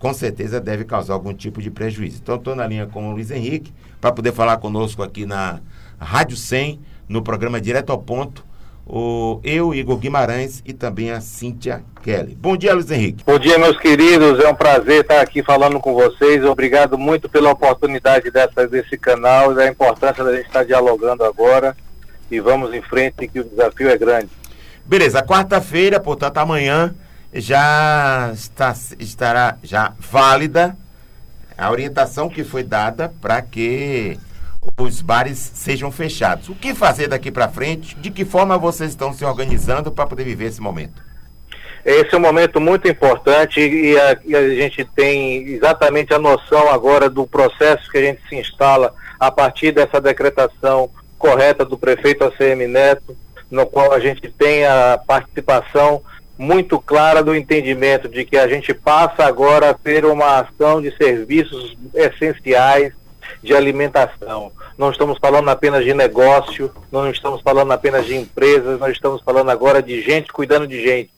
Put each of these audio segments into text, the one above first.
com certeza deve causar algum tipo de prejuízo. Então, estou na linha com o Luiz Henrique para poder falar conosco aqui na Rádio 100, no programa Direto ao Ponto, o, eu, Igor Guimarães e também a Cíntia Kelly. Bom dia, Luiz Henrique. Bom dia, meus queridos. É um prazer estar aqui falando com vocês. Obrigado muito pela oportunidade dessa, desse canal e da importância da gente estar dialogando agora. E vamos em frente, que o desafio é grande. Beleza, quarta-feira, portanto, amanhã já está, estará já válida a orientação que foi dada para que os bares sejam fechados. O que fazer daqui para frente? De que forma vocês estão se organizando para poder viver esse momento? Esse é um momento muito importante e a, e a, gente tem exatamente a noção agora do processo que a gente se instala a partir dessa decretação correta do prefeito ACM Neto, no qual a gente tem a participação muito clara do entendimento de que a gente passa agora a ter uma ação de serviços essenciais de alimentação. Não estamos falando apenas de negócio, não estamos falando apenas de empresas, nós estamos falando agora de gente cuidando de gente.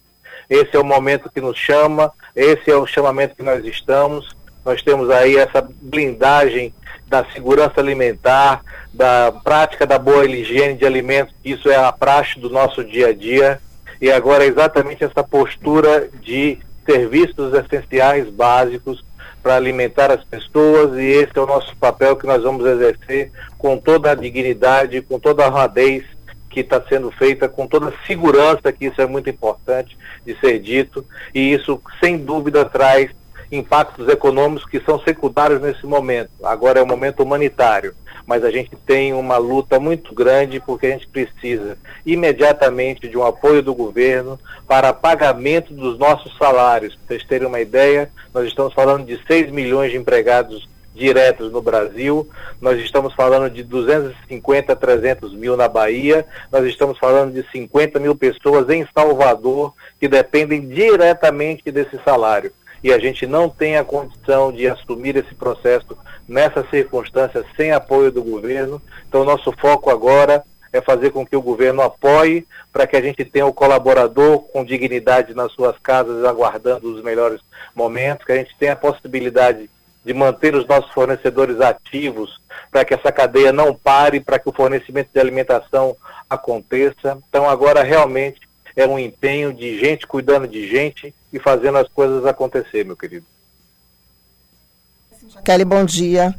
Esse é o momento que nos chama, esse é o chamamento que nós estamos. Nós temos aí essa blindagem da segurança alimentar, da prática da boa higiene de alimentos, isso é a praxe do nosso dia a dia. E agora é exatamente essa postura de serviços essenciais básicos para alimentar as pessoas e esse é o nosso papel que nós vamos exercer com toda a dignidade, com toda a honradez que está sendo feita, com toda a segurança, que isso é muito importante de ser dito, e isso sem dúvida traz impactos econômicos que são secundários nesse momento. Agora é o momento humanitário, mas a gente tem uma luta muito grande porque a gente precisa imediatamente de um apoio do governo para pagamento dos nossos salários. Para vocês terem uma ideia, nós estamos falando de 6 milhões de empregados diretos no Brasil, nós estamos falando de 250 a 300 mil na Bahia, nós estamos falando de 50 mil pessoas em Salvador que dependem diretamente desse salário e a gente não tem a condição de assumir esse processo nessas circunstâncias sem apoio do governo. Então, nosso foco agora é fazer com que o governo apoie para que a gente tenha o colaborador com dignidade nas suas casas, aguardando os melhores momentos, que a gente tenha a possibilidade de manter os nossos fornecedores ativos, para que essa cadeia não pare, para que o fornecimento de alimentação aconteça. Então, agora realmente é um empenho de gente cuidando de gente e fazendo as coisas acontecer, meu querido. Kelly, bom dia.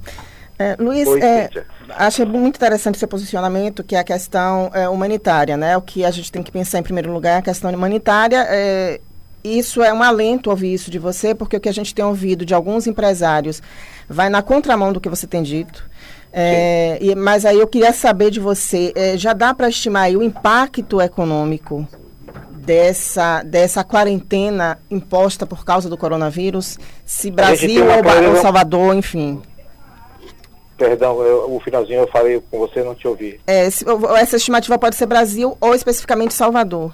É, Luiz, Oi, é, acho muito interessante seu posicionamento, que é a questão é, humanitária, né? O que a gente tem que pensar em primeiro lugar é a questão humanitária. É, isso é um alento ouvir isso de você, porque o que a gente tem ouvido de alguns empresários vai na contramão do que você tem dito. É, e, mas aí eu queria saber de você, é, já dá para estimar o impacto econômico dessa, dessa quarentena imposta por causa do coronavírus? Se Brasil ou, ou Salvador, enfim. Perdão, eu, o finalzinho eu falei com você, não te ouvi. É, essa estimativa pode ser Brasil ou especificamente Salvador.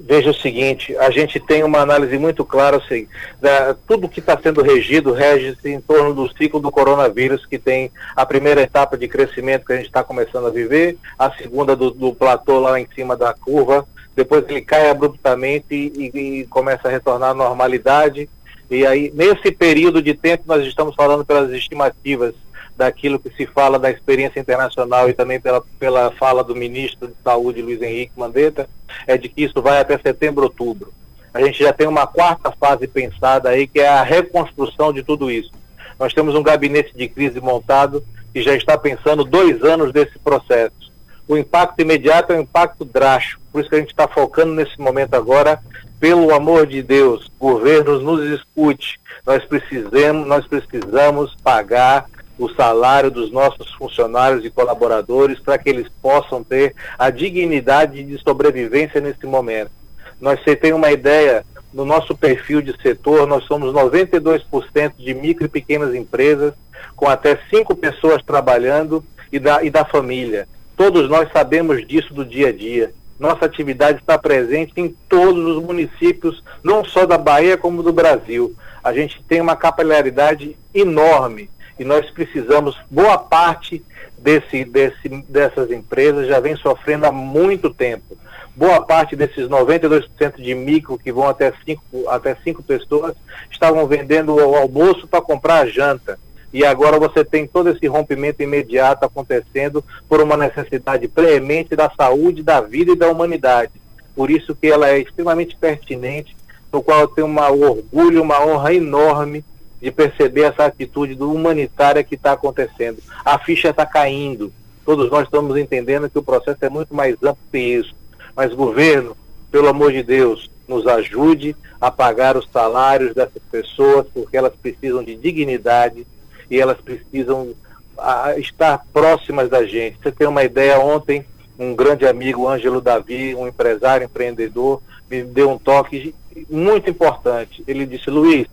Veja o seguinte, a gente tem uma análise muito clara, assim, da, tudo que está sendo regido rege-se em torno do ciclo do coronavírus, que tem a primeira etapa de crescimento que a gente está começando a viver, a segunda do, do platô lá em cima da curva, depois ele cai abruptamente e, e, e começa a retornar à normalidade. E aí, nesse período de tempo, nós estamos falando pelas estimativas daquilo que se fala da experiência internacional e também pela, pela fala do ministro de Saúde, Luiz Henrique Mandetta, é de que isso vai até setembro, outubro. A gente já tem uma quarta fase pensada aí, que é a reconstrução de tudo isso. Nós temos um gabinete de crise montado que já está pensando dois anos desse processo o impacto imediato é um impacto drástico. Por isso que a gente está focando nesse momento agora, pelo amor de Deus, governos nos escute. Nós precisamos, nós precisamos pagar o salário dos nossos funcionários e colaboradores para que eles possam ter a dignidade de sobrevivência nesse momento. Nós você tem uma ideia, no nosso perfil de setor, nós somos 92% de micro e pequenas empresas, com até cinco pessoas trabalhando e da, e da família. Todos nós sabemos disso do dia a dia. Nossa atividade está presente em todos os municípios, não só da Bahia, como do Brasil. A gente tem uma capilaridade enorme e nós precisamos, boa parte desse, desse, dessas empresas já vem sofrendo há muito tempo. boa parte desses 92% de micro que vão até cinco, até cinco pessoas estavam vendendo o almoço para comprar a janta. E agora você tem todo esse rompimento imediato acontecendo por uma necessidade preemente da saúde, da vida e da humanidade. Por isso que ela é extremamente pertinente, no qual eu tenho um orgulho, uma honra enorme de perceber essa atitude humanitária que está acontecendo. A ficha está caindo. Todos nós estamos entendendo que o processo é muito mais amplo que isso. Mas, governo, pelo amor de Deus, nos ajude a pagar os salários dessas pessoas, porque elas precisam de dignidade e elas precisam a, estar próximas da gente. Você tem uma ideia, ontem, um grande amigo, Ângelo Davi, um empresário, empreendedor, me deu um toque muito importante. Ele disse, Luiz,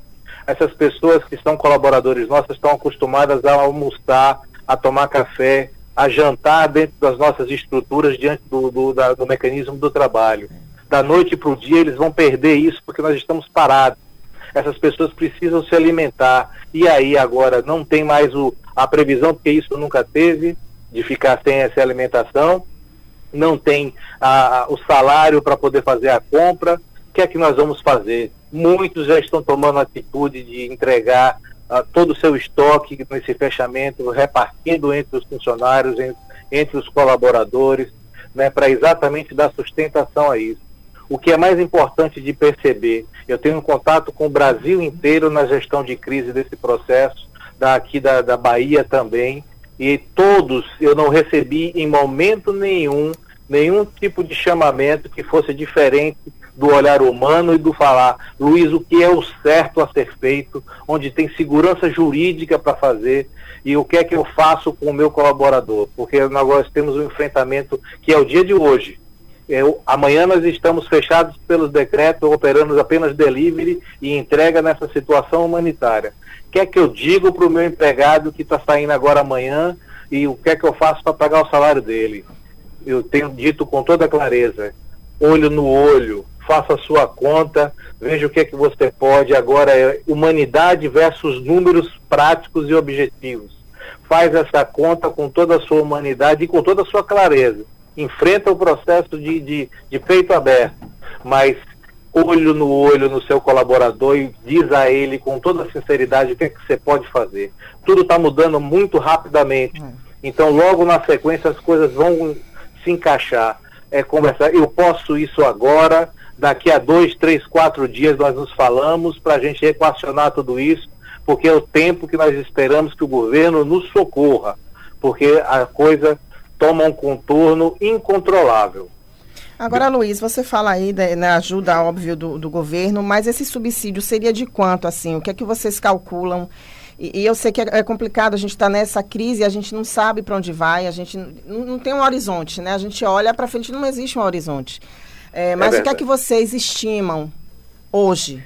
essas pessoas que são colaboradores nossos estão acostumadas a almoçar, a tomar café, a jantar dentro das nossas estruturas diante do, do, da, do mecanismo do trabalho. Da noite para o dia eles vão perder isso porque nós estamos parados. Essas pessoas precisam se alimentar. E aí agora não tem mais o, a previsão, porque isso nunca teve, de ficar sem essa alimentação. Não tem a, o salário para poder fazer a compra. O que é que nós vamos fazer? Muitos já estão tomando a atitude de entregar uh, todo o seu estoque nesse fechamento, repartindo entre os funcionários, entre, entre os colaboradores, né, para exatamente dar sustentação a isso. O que é mais importante de perceber, eu tenho um contato com o Brasil inteiro na gestão de crise desse processo, daqui da, da Bahia também, e todos eu não recebi em momento nenhum nenhum tipo de chamamento que fosse diferente do olhar humano e do falar, Luiz, o que é o certo a ser feito, onde tem segurança jurídica para fazer e o que é que eu faço com o meu colaborador, porque nós temos um enfrentamento que é o dia de hoje. Amanhã nós estamos fechados pelos decretos, operando apenas delivery e entrega nessa situação humanitária. O que é que eu digo para o meu empregado que está saindo agora amanhã e o que é que eu faço para pagar o salário dele? Eu tenho dito com toda clareza, olho no olho, faça a sua conta, veja o que é que você pode. Agora é humanidade versus números práticos e objetivos. Faz essa conta com toda a sua humanidade e com toda a sua clareza. Enfrenta o processo de, de, de peito aberto, mas olho no olho no seu colaborador e diz a ele com toda sinceridade o que, é que você pode fazer. Tudo está mudando muito rapidamente. É. Então, logo na sequência, as coisas vão se encaixar. É conversar, eu posso isso agora, Daqui a dois, três, quatro dias nós nos falamos para a gente equacionar tudo isso, porque é o tempo que nós esperamos que o governo nos socorra, porque a coisa toma um contorno incontrolável. Agora, Luiz, você fala aí da né, ajuda, óbvio, do, do, governo, mas esse subsídio seria de quanto, assim? O que é que vocês calculam? E, e eu sei que é, é complicado, a gente está nessa crise, a gente não sabe para onde vai, a gente não, não, tem um horizonte, né? A gente olha para frente, não existe um horizonte. É, mas é o que é que vocês estimam hoje?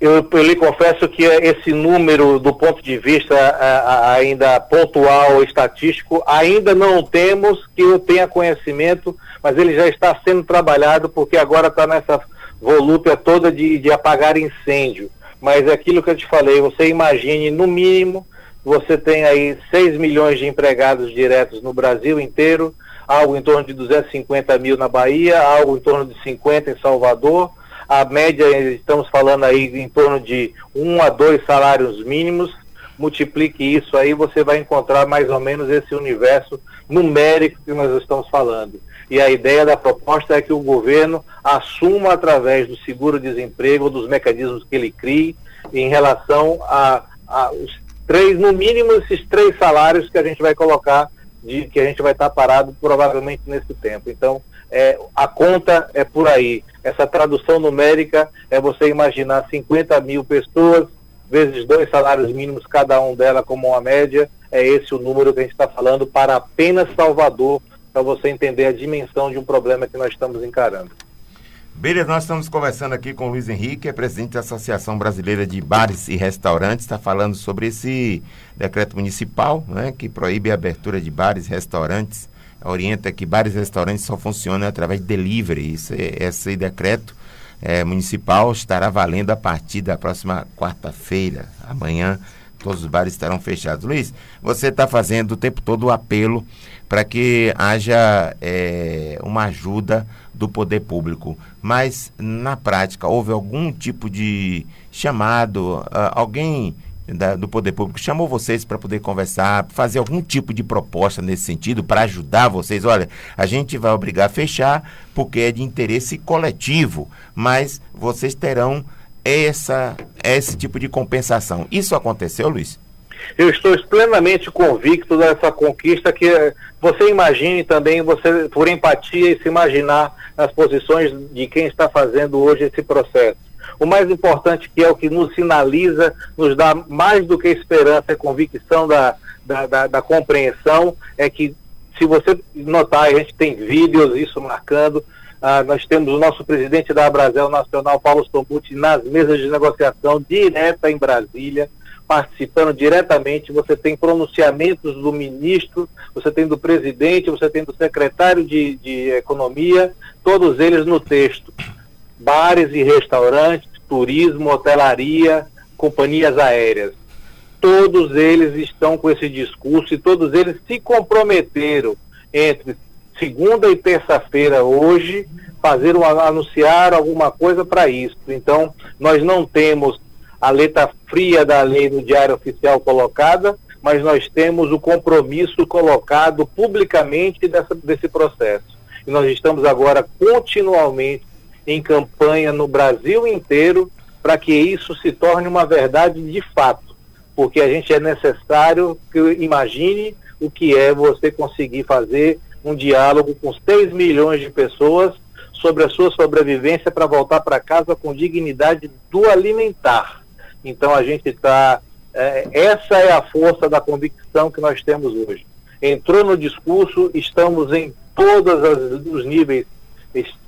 Eu, eu, lhe confesso que esse número, do ponto de vista a, a, ainda pontual, estatístico, ainda não temos que eu tenha conhecimento, mas ele já está sendo trabalhado porque agora está nessa volúpia toda de, de apagar incêndio. Mas é aquilo que eu te falei, você imagine, no mínimo, você tem aí 6 milhões de empregados diretos no Brasil inteiro, algo em torno de 250 mil na Bahia, algo em torno de 50 em Salvador. A média, estamos falando aí em torno de um a dois salários mínimos. Multiplique isso aí, você vai encontrar mais ou menos esse universo numérico que nós estamos falando. E a ideia da proposta é que o governo assuma através do seguro-desemprego, dos mecanismos que ele crie, em relação a, a os três, no mínimo esses três salários que a gente vai colocar de que a gente vai estar parado provavelmente nesse tempo. Então, é, a conta é por aí. Essa tradução numérica é você imaginar 50 mil pessoas vezes dois salários mínimos cada um dela como uma média. É esse o número que a gente está falando para apenas Salvador, para você entender a dimensão de um problema que nós estamos encarando. Beleza, nós estamos conversando aqui com o Luiz Henrique, é presidente da Associação Brasileira de Bares e Restaurantes, está falando sobre esse decreto municipal, né, que proíbe a abertura de bares e restaurantes, orienta que bares e restaurantes só funcionam através de delivery. Isso, esse decreto é, municipal estará valendo a partir da próxima quarta-feira, amanhã, todos os bares estarão fechados. Luiz, você está fazendo o tempo todo o apelo para que haja é, uma ajuda do poder público. Mas, na prática, houve algum tipo de chamado? Uh, alguém da, do poder público chamou vocês para poder conversar, fazer algum tipo de proposta nesse sentido, para ajudar vocês? Olha, a gente vai obrigar a fechar porque é de interesse coletivo, mas vocês terão essa, esse tipo de compensação. Isso aconteceu, Luiz? Eu estou plenamente convicto dessa conquista que você imagine também, você por empatia e se imaginar nas posições de quem está fazendo hoje esse processo. O mais importante que é o que nos sinaliza, nos dá mais do que esperança e convicção da, da, da, da compreensão, é que se você notar, a gente tem vídeos isso marcando, ah, nós temos o nosso presidente da Abrazel Nacional, Paulo Stomuti, nas mesas de negociação direta em Brasília, participando diretamente, você tem pronunciamentos do ministro, você tem do presidente, você tem do secretário de, de Economia, todos eles no texto. Bares e restaurantes, turismo, hotelaria, companhias aéreas. Todos eles estão com esse discurso e todos eles se comprometeram entre segunda e terça-feira hoje fazer um, anunciar alguma coisa para isso. Então, nós não temos a letra fria da lei no Diário Oficial colocada, mas nós temos o compromisso colocado publicamente dessa, desse processo. E nós estamos agora continuamente em campanha no Brasil inteiro para que isso se torne uma verdade de fato, porque a gente é necessário que imagine o que é você conseguir fazer um diálogo com 6 milhões de pessoas sobre a sua sobrevivência para voltar para casa com dignidade do alimentar. Então a gente está. É, essa é a força da convicção que nós temos hoje. Entrou no discurso, estamos em todos os níveis,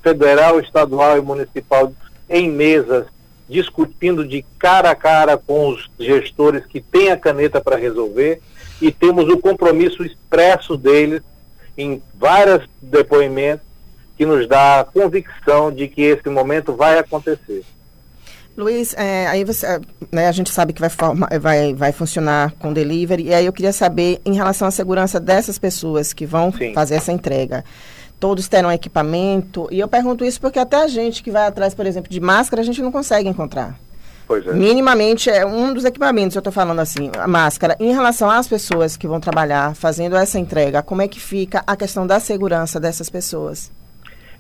federal, estadual e municipal, em mesas, discutindo de cara a cara com os gestores que têm a caneta para resolver e temos o compromisso expresso deles em vários depoimentos que nos dá a convicção de que esse momento vai acontecer. Luiz, é, aí você, é, né, a gente sabe que vai, vai, vai funcionar com delivery, e aí eu queria saber, em relação à segurança dessas pessoas que vão Sim. fazer essa entrega, todos terão equipamento, e eu pergunto isso porque até a gente que vai atrás, por exemplo, de máscara, a gente não consegue encontrar. Pois é. Minimamente é um dos equipamentos, eu estou falando assim, a máscara. Em relação às pessoas que vão trabalhar fazendo essa entrega, como é que fica a questão da segurança dessas pessoas?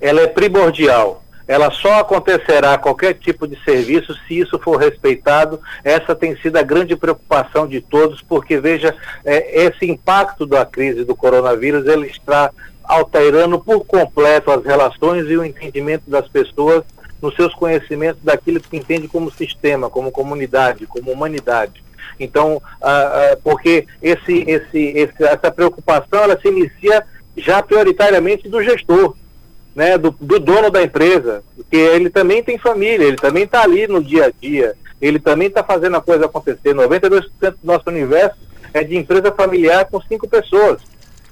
Ela é primordial ela só acontecerá qualquer tipo de serviço se isso for respeitado. Essa tem sido a grande preocupação de todos, porque veja, é, esse impacto da crise do coronavírus, ele está alterando por completo as relações e o entendimento das pessoas nos seus conhecimentos daquilo que entende como sistema, como comunidade, como humanidade. Então, ah, ah, porque esse, esse, esse, essa preocupação ela se inicia já prioritariamente do gestor né, do, do dono da empresa, porque ele também tem família, ele também está ali no dia a dia, ele também está fazendo a coisa acontecer. 92% do nosso universo é de empresa familiar com cinco pessoas.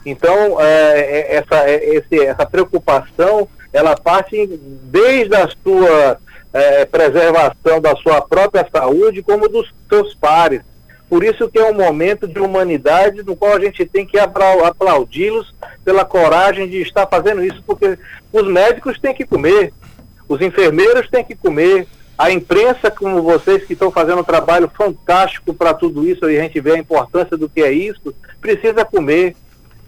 Então, é, essa, é, esse, essa preocupação, ela parte desde a sua é, preservação da sua própria saúde, como dos seus pares. Por isso que é um momento de humanidade no qual a gente tem que aplaudi-los pela coragem de estar fazendo isso, porque os médicos têm que comer, os enfermeiros têm que comer, a imprensa, como vocês que estão fazendo um trabalho fantástico para tudo isso, e a gente vê a importância do que é isso, precisa comer.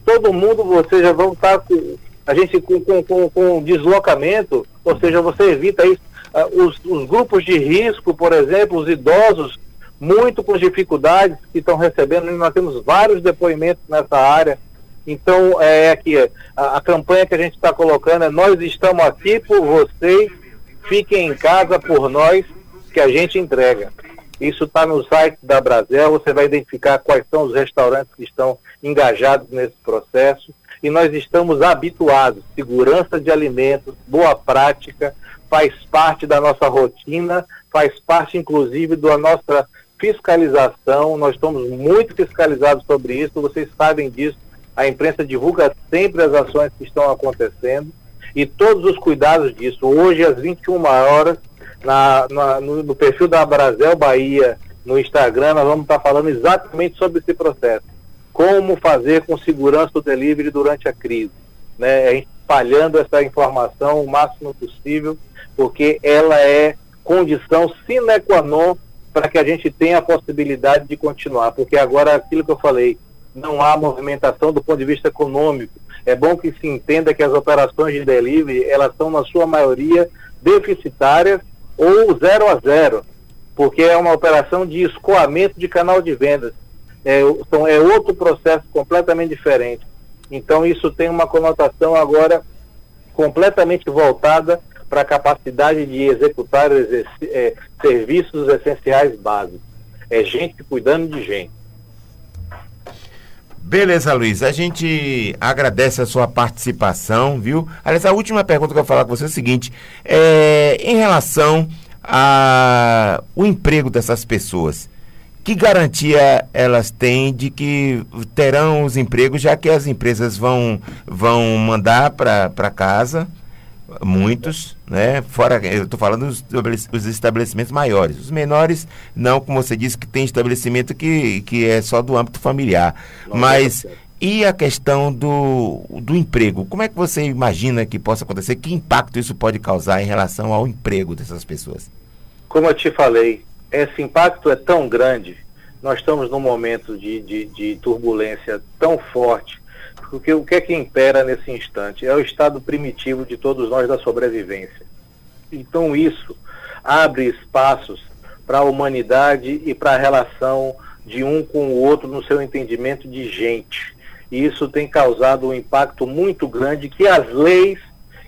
Todo mundo, vocês já vão estar a gente com, com, com, com deslocamento, ou seja, você evita isso. Uh, os, os grupos de risco, por exemplo, os idosos, muito com dificuldades que estão recebendo, nós temos vários depoimentos nessa área. Então, é aqui, a, a campanha que a gente está colocando é nós estamos aqui por vocês, fiquem em casa por nós, que a gente entrega. Isso está no site da Brasel, você vai identificar quais são os restaurantes que estão engajados nesse processo. E nós estamos habituados, segurança de alimentos, boa prática, faz parte da nossa rotina, faz parte inclusive da nossa fiscalização, nós estamos muito fiscalizados sobre isso, vocês sabem disso, a imprensa divulga sempre as ações que estão acontecendo e todos os cuidados disso. Hoje, às 21 horas, na, na no, no, perfil da Brasel Bahia no Instagram, nós vamos estar falando exatamente sobre esse processo. Como fazer com segurança o delivery durante a crise. Né? Espalhando essa informação o máximo possível, porque ela é condição sine qua non para que a gente tenha a possibilidade de continuar. Porque agora, aquilo que eu falei, não há movimentação do ponto de vista econômico. É bom que se entenda que as operações de delivery, elas são, na sua maioria, deficitárias ou zero a zero, porque é uma operação de escoamento de canal de vendas. É, então, é outro processo completamente diferente. Então, isso tem uma conotação agora completamente voltada para a capacidade de executar é, serviços essenciais básicos. É gente cuidando de gente. Beleza, Luiz. A gente agradece a sua participação, viu? Aliás, a última pergunta que eu vou falar com você é o seguinte: é, em relação ao emprego dessas pessoas, que garantia elas têm de que terão os empregos, já que as empresas vão, vão mandar para casa? muitos, né? Fora, eu estou falando dos, dos estabelecimentos maiores. Os menores, não, como você disse, que tem estabelecimento que, que é só do âmbito familiar. Mas e a questão do, do emprego? Como é que você imagina que possa acontecer? Que impacto isso pode causar em relação ao emprego dessas pessoas? Como eu te falei, esse impacto é tão grande. Nós estamos num momento de, de, de turbulência tão forte porque o que é que impera nesse instante? É o estado primitivo de todos nós da sobrevivência. Então isso abre espaços para a humanidade e para a relação de um com o outro no seu entendimento de gente. E isso tem causado um impacto muito grande que as leis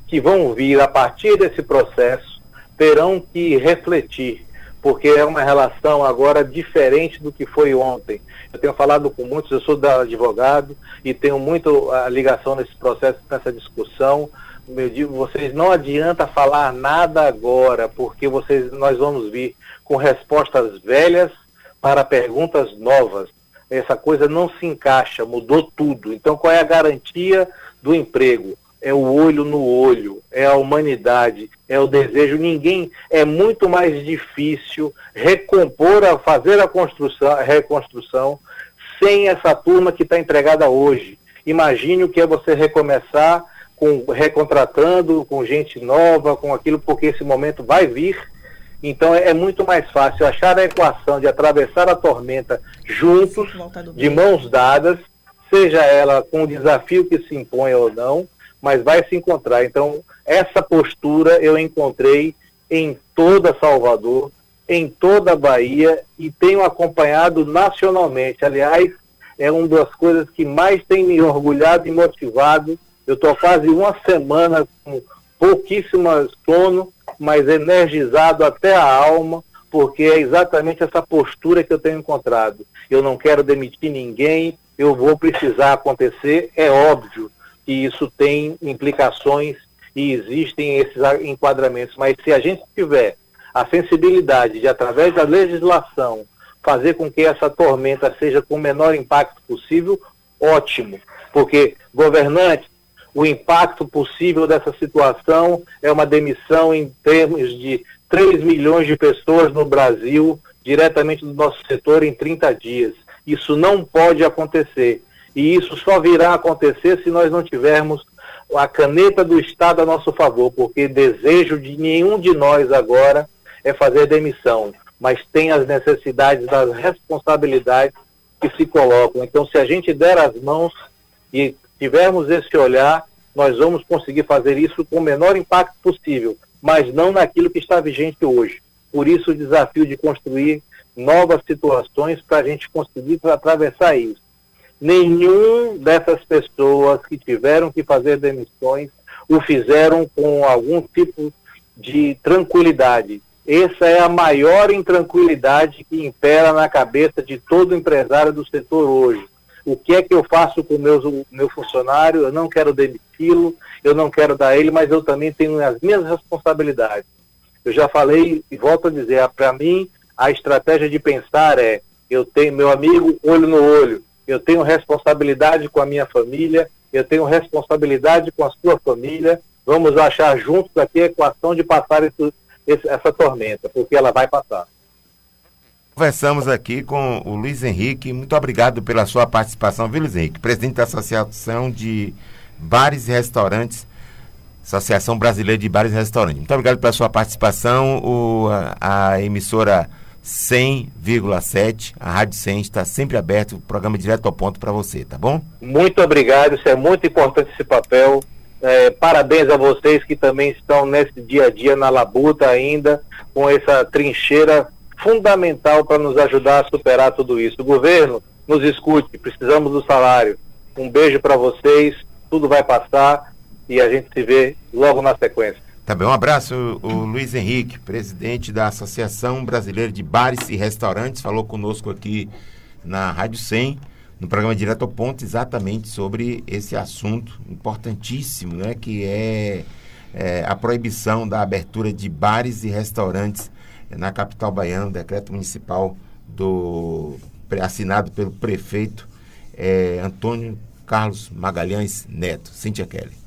que vão vir a partir desse processo terão que refletir porque é uma relação agora diferente do que foi ontem. Eu tenho falado com muitos, eu sou advogado e tenho muito a ligação nesse processo, nessa discussão. Eu digo, vocês não adianta falar nada agora, porque vocês, nós vamos vir com respostas velhas para perguntas novas. Essa coisa não se encaixa, mudou tudo. Então, qual é a garantia do emprego? É o olho no olho, é a humanidade, é o desejo. Ninguém é muito mais difícil recompor, a fazer a construção, a reconstrução sem essa turma que está entregada hoje. Imagine o que é você recomeçar com recontratando, com gente nova, com aquilo, porque esse momento vai vir. Então é, é muito mais fácil achar a equação de atravessar a tormenta juntos, de mãos dadas, seja ela com o desafio que se impõe ou não, mas vai se encontrar. Então, essa postura eu encontrei em toda Salvador, em toda a Bahia e tenho acompanhado nacionalmente. Aliás, é uma das coisas que mais tem me orgulhado e motivado. Eu estou quase uma semana com pouquíssimo sono, mas energizado até a alma, porque é exatamente essa postura que eu tenho encontrado. Eu não quero demitir ninguém, eu vou precisar acontecer, é óbvio que isso tem implicações e existem esses enquadramentos. Mas se a gente tiver a sensibilidade de, através da legislação, fazer com que essa tormenta seja com o menor impacto possível, ótimo. Porque, governantes, o impacto possível dessa situação é uma demissão em termos de 3 milhões de pessoas no Brasil, diretamente do nosso setor, em 30 dias. Isso não pode acontecer. E isso só virá acontecer se nós não tivermos a caneta do Estado a nosso favor, porque desejo de nenhum de nós agora é fazer demissão, mas tem as necessidades das responsabilidades que se colocam. Então, se a gente der as mãos e tivermos esse olhar, nós vamos conseguir fazer isso com o menor impacto possível, mas não naquilo que está vigente hoje. Por isso, o desafio de construir novas situações para a gente conseguir atravessar isso nenhum dessas pessoas que tiveram que fazer demissões o fizeram com algum tipo de tranquilidade. Essa é a maior intranquilidade que impera na cabeça de todo empresário do setor hoje. O que é que eu faço com o meu, meu funcionário? Eu não quero demiti-lo, eu não quero dar ele, mas eu também tenho as minhas responsabilidades. Eu já falei e volto a dizer, para mim, a estratégia de pensar é, eu tenho meu amigo olho no olho, eu tenho responsabilidade com a minha família, eu tenho responsabilidade com a sua família. Vamos achar juntos aqui a equação de passar esse, esse, essa tormenta, porque ela vai passar. Conversamos aqui com o Luiz Henrique. Muito obrigado pela sua participação, viu, Luiz Henrique? Presidente da Associação de Bares e Restaurantes, Associação Brasileira de Bares e Restaurantes. Muito obrigado pela sua participação. O, a, a emissora 100,7, a Rádio 100 está sempre aberto, o programa direto ao ponto para você, tá bom? Muito obrigado, isso é muito importante esse papel. É, parabéns a vocês que também estão nesse dia a dia na labuta ainda, com essa trincheira fundamental para nos ajudar a superar tudo isso. O governo nos escute, precisamos do salário. Um beijo para vocês, tudo vai passar e a gente se vê logo na sequência. Tá bem, um abraço, o Luiz Henrique, presidente da Associação Brasileira de Bares e Restaurantes, falou conosco aqui na Rádio 100, no programa Direto ao Ponto, exatamente sobre esse assunto importantíssimo, né, que é, é a proibição da abertura de bares e restaurantes na capital baiana, decreto municipal do assinado pelo prefeito é, Antônio Carlos Magalhães Neto. Cíntia Kelly.